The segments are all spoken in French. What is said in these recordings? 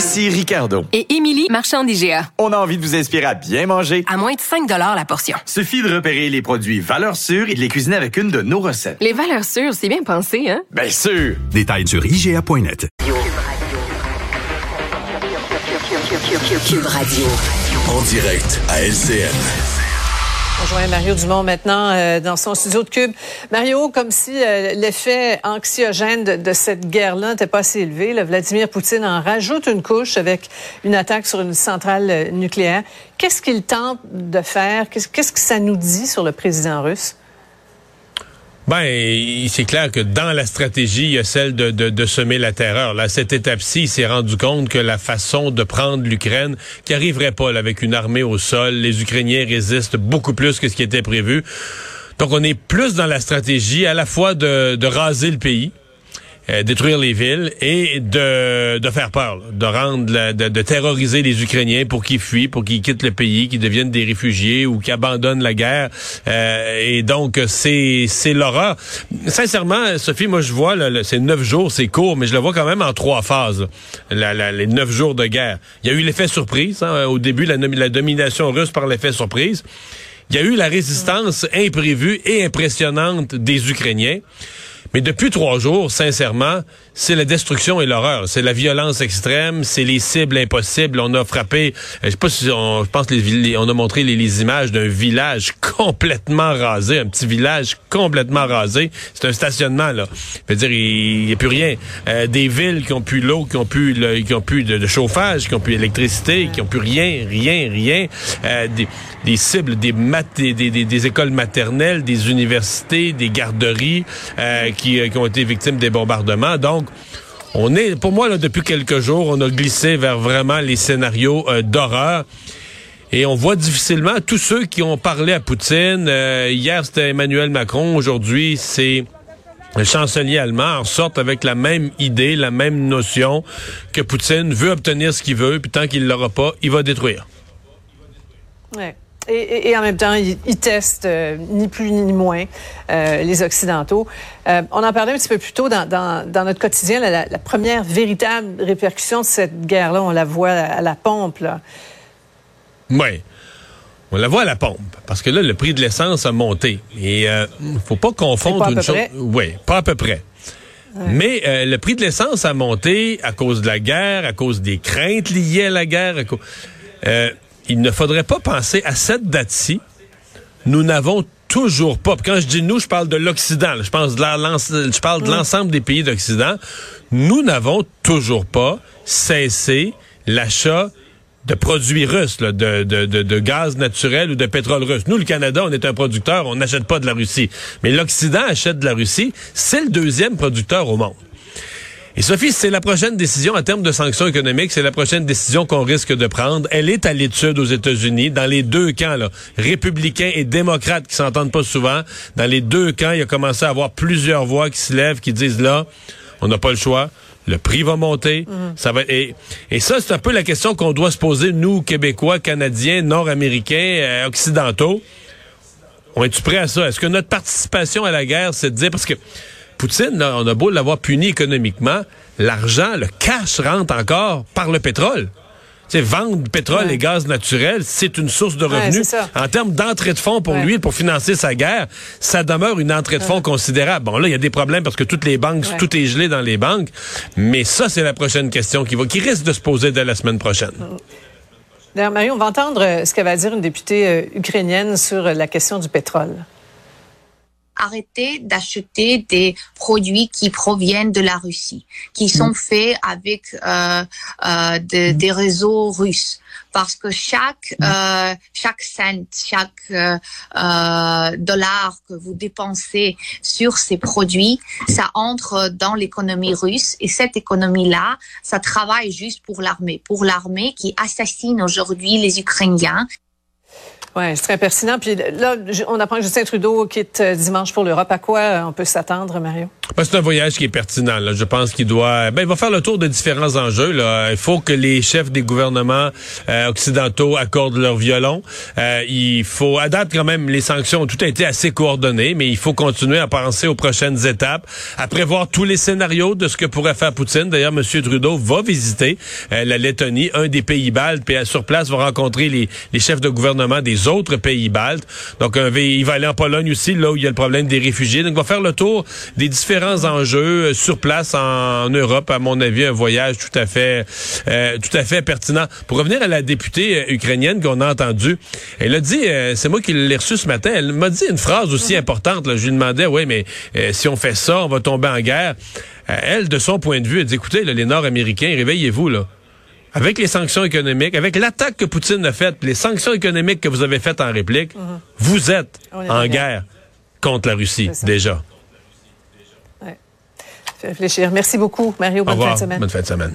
Ici Ricardo. Et Émilie, marchand d'IGA. On a envie de vous inspirer à bien manger. À moins de 5 la portion. Suffit de repérer les produits valeurs sûres et de les cuisiner avec une de nos recettes. Les valeurs sûres, c'est bien pensé, hein? Bien sûr! Détails sur IGA.net. Cube Radio. En direct à LCN. Mario Dumont maintenant euh, dans son studio de Cube. Mario, comme si euh, l'effet anxiogène de, de cette guerre-là n'était pas assez élevé, là, Vladimir Poutine en rajoute une couche avec une attaque sur une centrale euh, nucléaire. Qu'est-ce qu'il tente de faire? Qu'est-ce que ça nous dit sur le président russe? Ben, c'est clair que dans la stratégie, il y a celle de, semer la terreur. Là, cette étape-ci, il s'est rendu compte que la façon de prendre l'Ukraine, qui arriverait pas avec une armée au sol, les Ukrainiens résistent beaucoup plus que ce qui était prévu. Donc, on est plus dans la stratégie à la fois de raser le pays, euh, détruire les villes et de, de faire peur, de rendre, la, de, de, terroriser les Ukrainiens pour qu'ils fuient, pour qu'ils quittent le pays, qu'ils deviennent des réfugiés ou qu'ils abandonnent la guerre. Euh, et donc c'est c'est l'horreur. Sincèrement, Sophie, moi je vois, là, c'est neuf jours, c'est court, mais je le vois quand même en trois phases. La, la, les neuf jours de guerre. Il y a eu l'effet surprise hein, au début, la domination russe par l'effet surprise. Il y a eu la résistance imprévue et impressionnante des Ukrainiens. Mais depuis trois jours, sincèrement, c'est la destruction et l'horreur. C'est la violence extrême, c'est les cibles impossibles. On a frappé, euh, je sais pas si on, je pense les, on a montré les, images d'un village complètement rasé, un petit village complètement rasé. C'est un stationnement là. Je veux dire, il n'y a plus rien. Euh, des villes qui ont plus l'eau, qui ont plus qui ont plus de, chauffage, qui ont plus d'électricité, qui ont plus rien, rien, rien. Euh, des, des, cibles, des, mat des, des, des, écoles maternelles, des universités, des garderies qui, qui ont été victimes des bombardements. Donc on est, pour moi, depuis quelques jours, on a glissé vers vraiment les scénarios euh, d'horreur. Et on voit difficilement tous ceux qui ont parlé à Poutine. Euh, hier, c'était Emmanuel Macron. Aujourd'hui, c'est le chancelier allemand en sorte avec la même idée, la même notion que Poutine veut obtenir ce qu'il veut, puis tant qu'il l'aura pas, il va détruire. Ouais. Et, en même temps, ils, testent euh, ni plus ni moins euh, les Occidentaux. Euh, on en parlait un petit peu plus tôt dans, notre quotidien. La, première véritable répercussion de cette guerre-là, on la voit à, la pompe. Oui. On la voit à la pompe, parce que là, le prix de l'essence a monté. Et il faut pas confondre une chose. Oui, pas à peu près. Mais le prix de l'essence a monté à cause de la guerre, à cause des craintes liées à la guerre. À il ne faudrait pas penser à cette date-ci. Nous n'avons toujours pas. quand je dis nous, je parle de l'Occident. Je pense de je parle de mm. l'ensemble des pays d'Occident. Nous n'avons toujours pas cessé l'achat de produits russes, de, de, de, gaz naturel ou de pétrole russe. Nous, le Canada, on est un producteur, on n'achète pas de la Russie. Mais l'Occident achète de la Russie. C'est le deuxième producteur au monde. Et Sophie, c'est la prochaine décision en termes de sanctions économiques, c'est la prochaine décision qu'on risque de prendre. Elle est à l'étude aux États-Unis, dans les deux camps, là, républicains et démocrates qui s'entendent pas souvent. Dans les deux camps, il a commencé à avoir plusieurs voix qui se lèvent, qui disent là, on n'a pas le choix. Le prix va monter. Mhm. Ça va et, et ça, c'est un peu la question qu'on doit se poser, nous, Québécois, Canadiens, Nord-Américains, euh, Occidentaux. On est-tu prêt à ça? Est-ce que notre participation à la guerre, c'est de dire, parce que Poutine, on a beau l'avoir puni économiquement, l'argent, le cash rentre encore par le pétrole. C'est vendre pétrole et gaz naturel, c'est une source de revenus. en termes d'entrée de fonds pour lui, pour financer sa guerre, ça demeure une entrée de fonds considérable. Bon, là, il y a des problèmes parce que toutes les banques, tout est gelé dans les banques. Mais ça, c'est la prochaine question qui va, qui risque de se poser dès la semaine prochaine. D'ailleurs, Marie, on va entendre euh, ce qu'elle va dire une députée euh, ukrainienne sur la question du pétrole. Arrêter d'acheter des produits qui proviennent de la Russie, qui sont faits avec euh, euh, de- des réseaux russes. Parce que chaque euh, chaque cent, chaque euh, euh, dollar que vous dépensez sur ces produits, ça entre dans l'économie russe. Et cette économie-là, ça travaille juste pour l'armée, pour l'armée qui assassine aujourd'hui les Ukrainiens Oui, c'est très pertinent. Puis là, on apprend que Justin Trudeau quitte euh, dimanche pour l'Europe. À quoi euh, on peut s'attendre, Mario? Ben, c'est un voyage qui est pertinent. Là. Je pense qu'il doit. Ben, il va faire le tour de différents enjeux. Là. Il faut que les chefs des gouvernements euh, occidentaux accordent leur violon. Euh, il faut. À date, quand même, les sanctions ont tout été assez coordonnées, mais il faut continuer à penser aux prochaines étapes, à prévoir tous les scénarios de ce que pourrait faire Poutine. D'ailleurs, M. Trudeau va visiter la Lettonie, un des pays baltes, puis sur place va rencontrer les chefs de gouvernement des autres pays baltes. Donc, un, il va aller en Pologne aussi, là où il y a le problème des réfugiés. Donc, il va faire le tour des différents enjeux euh, sur place en, Europe. À mon avis, un voyage tout à fait, euh, tout à fait pertinent. Pour revenir à la députée euh, ukrainienne qu'on a entendue, elle a dit, euh, c'est moi qui l'ai reçue ce matin, elle m'a dit une phrase aussi importante. Là. Je lui demandais, oui, mais euh, si on fait ça, on va tomber en guerre. Elle, de son point de vue, elle dit, écoutez, là, les Nord-Américains, réveillez-vous, là. Avec les sanctions économiques, avec l'attaque que Poutine a faite, les sanctions économiques que vous avez faites en réplique, vous êtes en guerre. contre la Russie, déjà. Fait réfléchir. Merci beaucoup, Mario. Au Bonne fin revoir. de semaine. Bonne fin de semaine.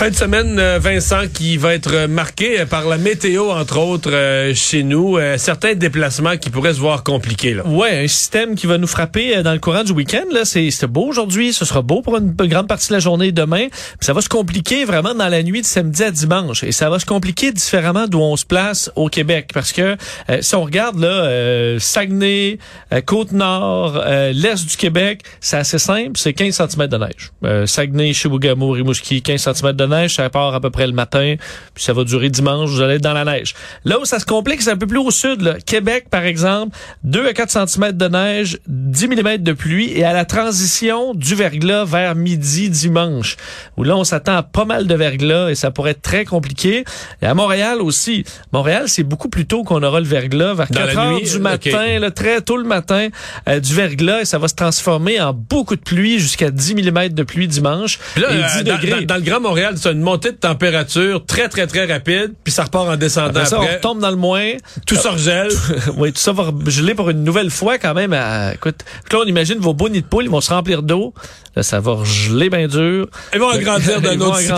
Fin de semaine, euh, Vincent, qui va être marqué par la météo, entre autres, euh, chez nous. Euh, certains déplacements qui pourraient se voir compliqués. Là. Ouais, un système qui va nous frapper dans le courant du week-end. Là, c'est beau aujourd'hui, ce sera beau pour une grande partie de la journée demain. Puis ça va se compliquer vraiment dans la nuit de samedi à dimanche, et ça va se compliquer différemment d'où on se place au Québec, parce que si on regarde là, Saguenay, Côte-Nord, l'est du Québec, c'est assez simple, c'est 15 cm de neige. Saguenay, Chibougamau, Rimouski, 15 cm de neige, ça part à peu près le matin, puis ça va durer dimanche, vous allez être dans la neige. Là où ça se complique, c'est un peu plus au sud. Là. Québec, par exemple, 2 à 4 cm de neige, 10 mm de pluie, et à la transition du verglas vers midi dimanche, où là, on s'attend à pas mal de verglas, et ça pourrait être très compliqué. Et à Montréal aussi. Montréal, c'est beaucoup plus tôt qu'on aura le verglas, vers Dans 4 la heures nuit, du ok. matin, là, très tôt le matin, euh, du verglas, et ça va se transformer en beaucoup de pluie, jusqu'à 10 mm de pluie dimanche, là, et euh, 10 dans, degrés. dans- dans le Grand Montréal, c'est une montée de température très, très, très rapide, puis ça repart en descendant Après ça, on retombe dans le moins. Tout se regèle. oui, tout ça va geler pour une nouvelle fois quand même. À, écoute, là, on imagine vos beaux nids de poules, ils vont se remplir d'eau. Là, ça va geler bien dur. Ils vont agrandir d'un autre six.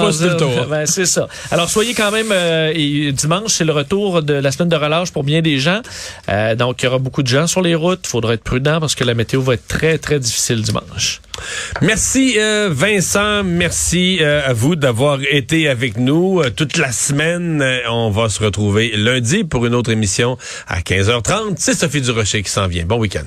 Ben, c'est ça. Alors, soyez quand même... euh, et dimanche, c'est le retour de la semaine de relâche pour bien des gens. Euh, donc, il y aura beaucoup de gens sur les routes. Il faudra être prudent parce que la météo va être très, très difficile dimanche. Merci euh, Vincent, merci euh, à vous d'avoir été avec nous euh, toute la semaine. Euh, on va se retrouver lundi pour une autre émission à 15h30. C'est Sophie Durocher qui s'en vient. Bon week-end.